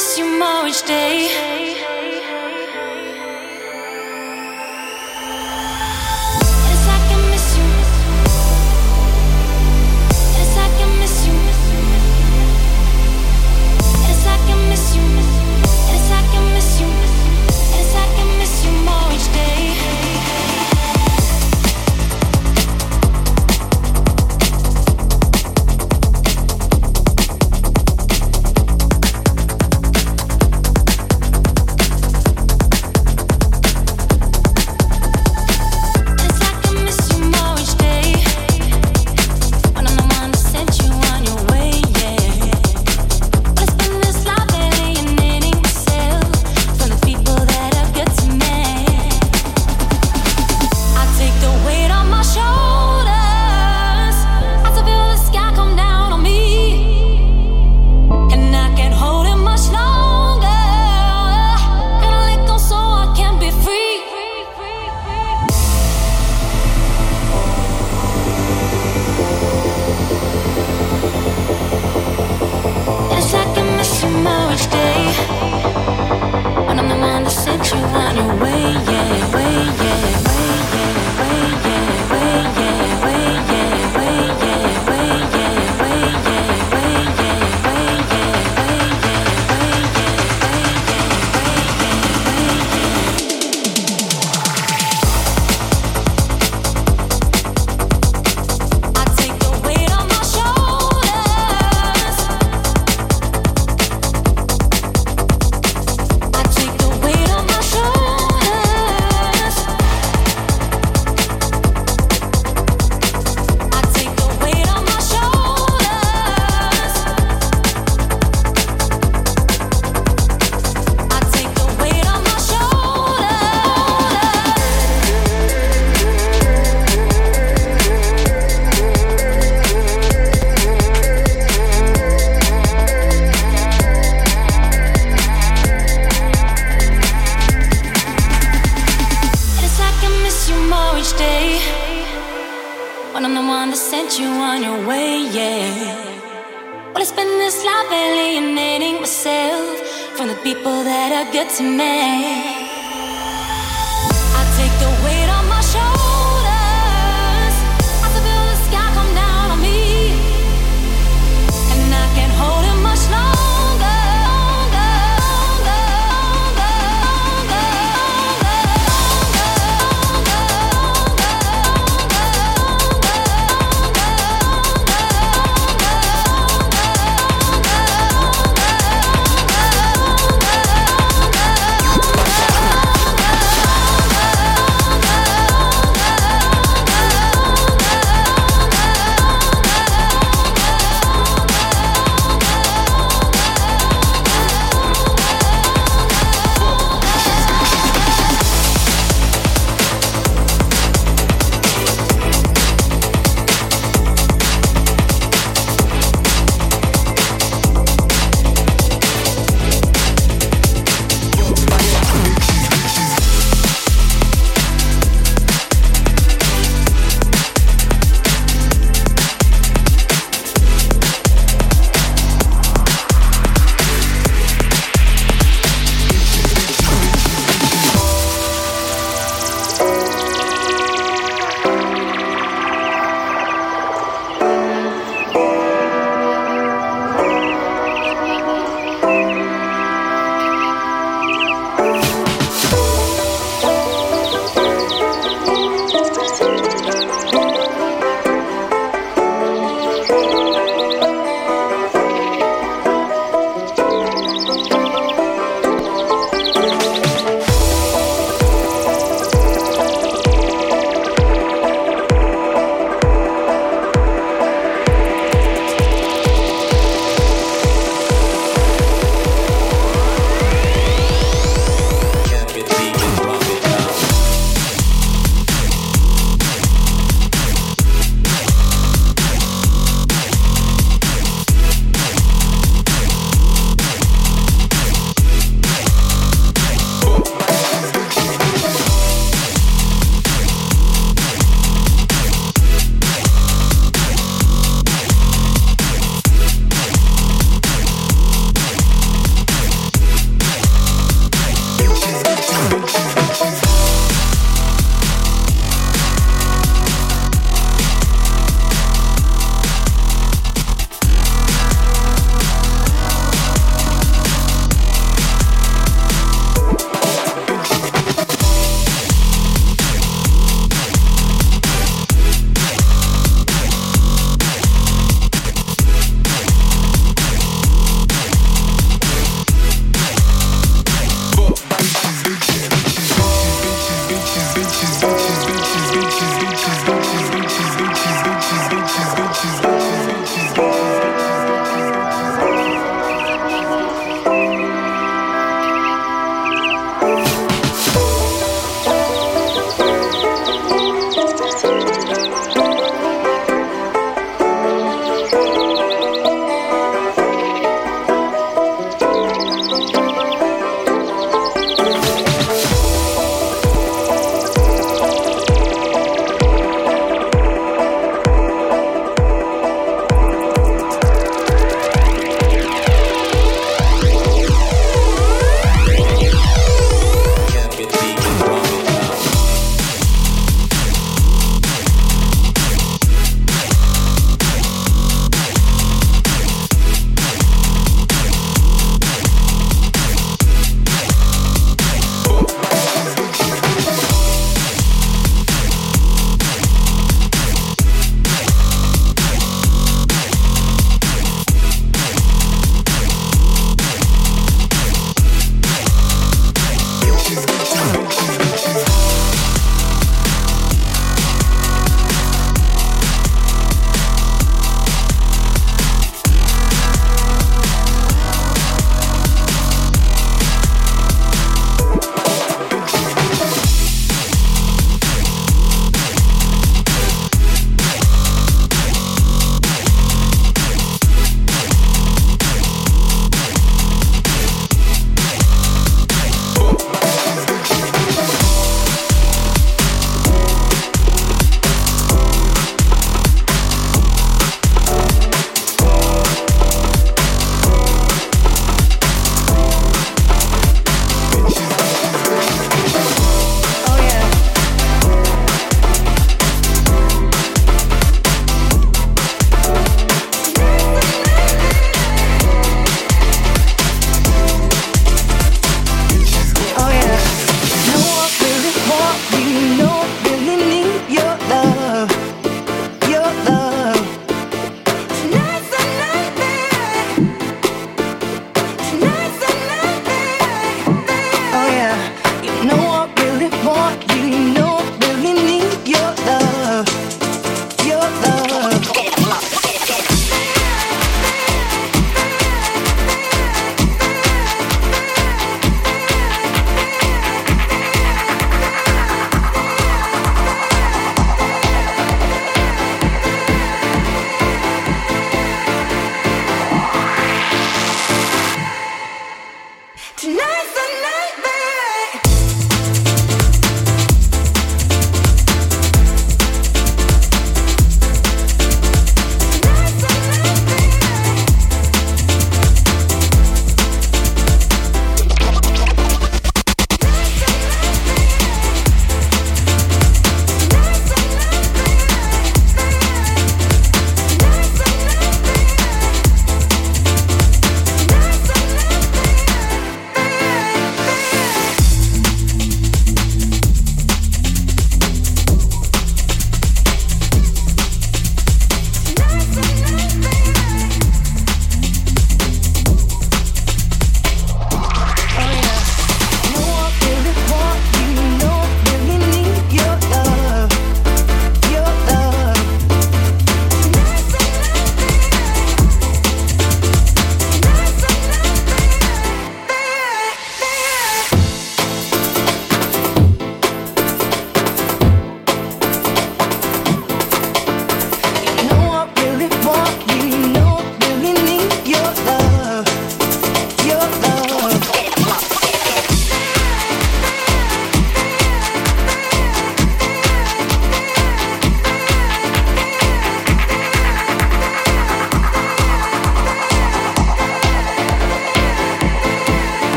miss you more each day.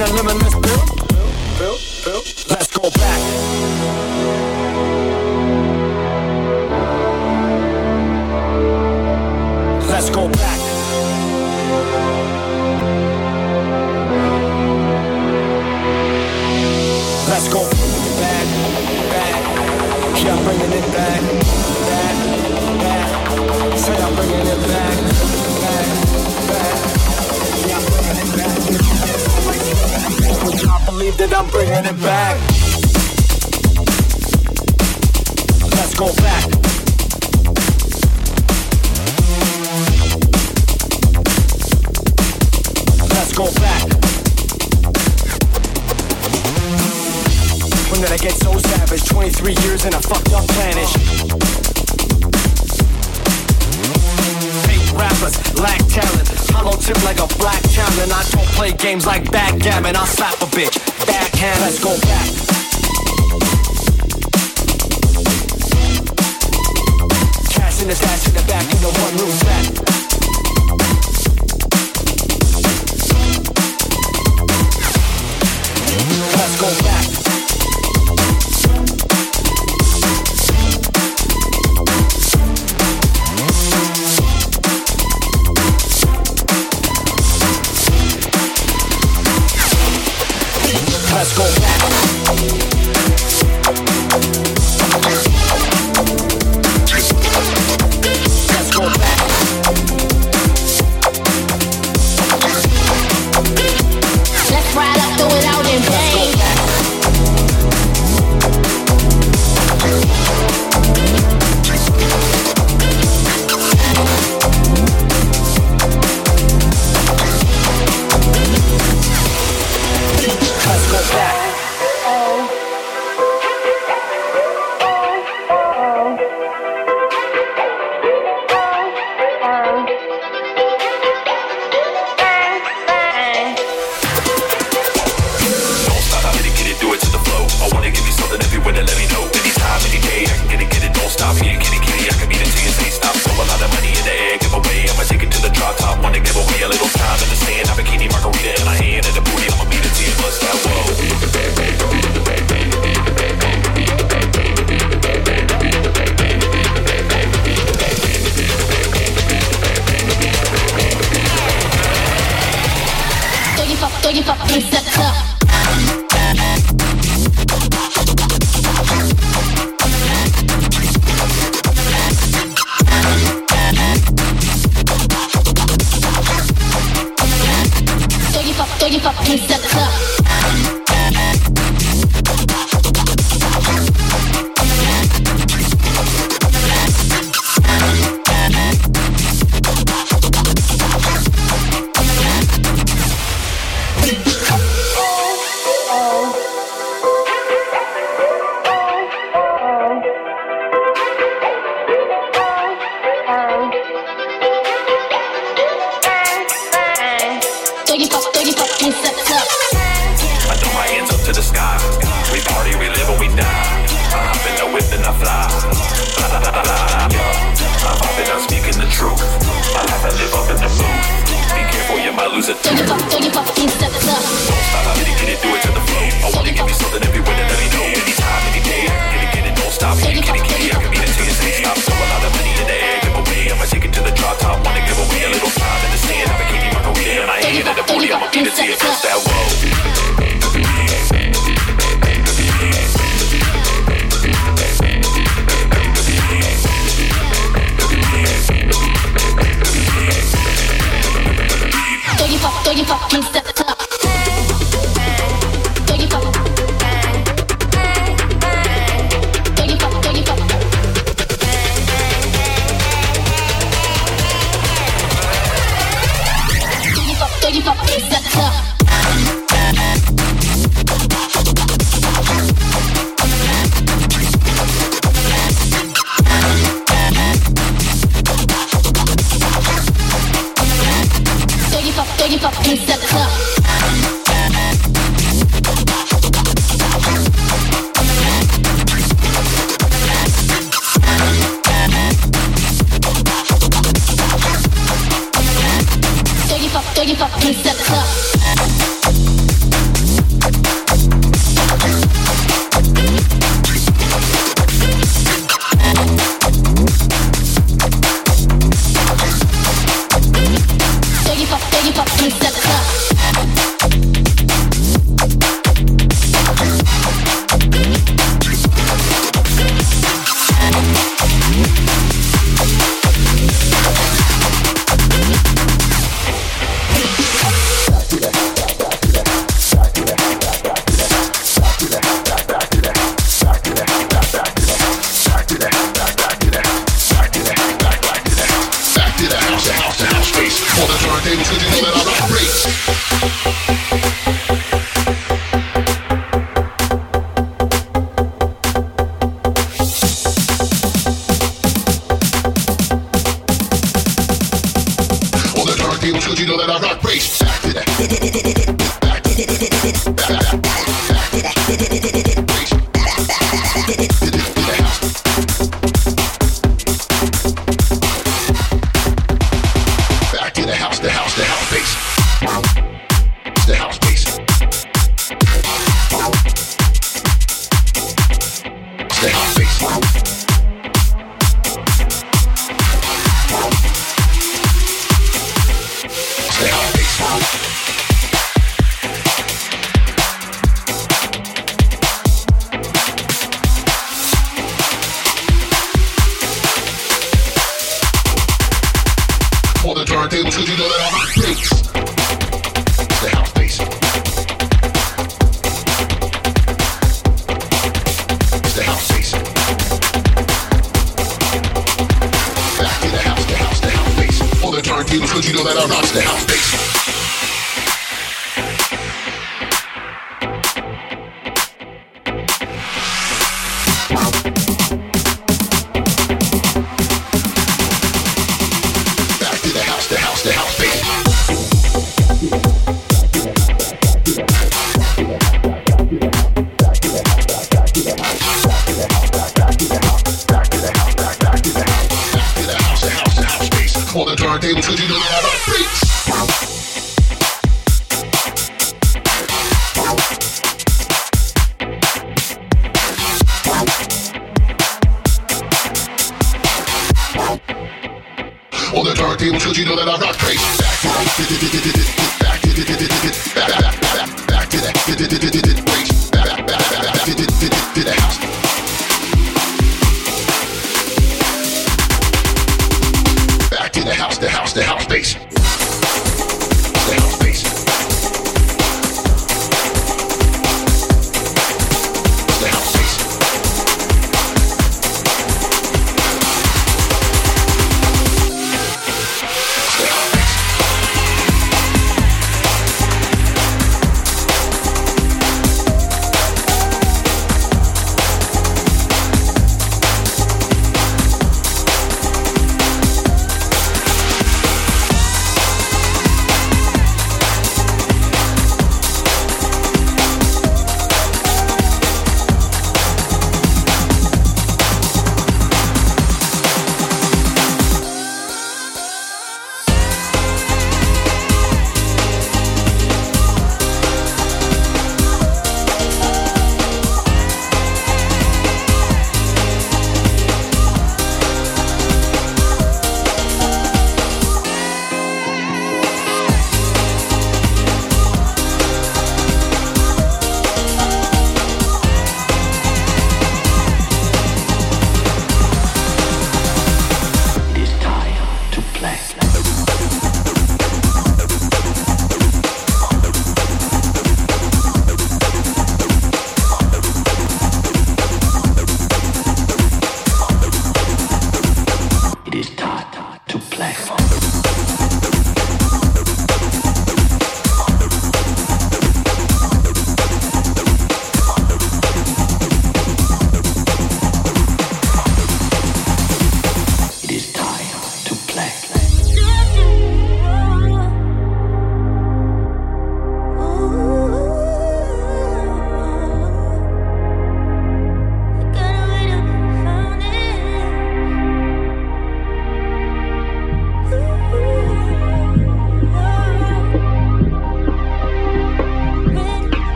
Taking a limitless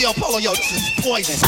yo, Polo, yo, this is poison.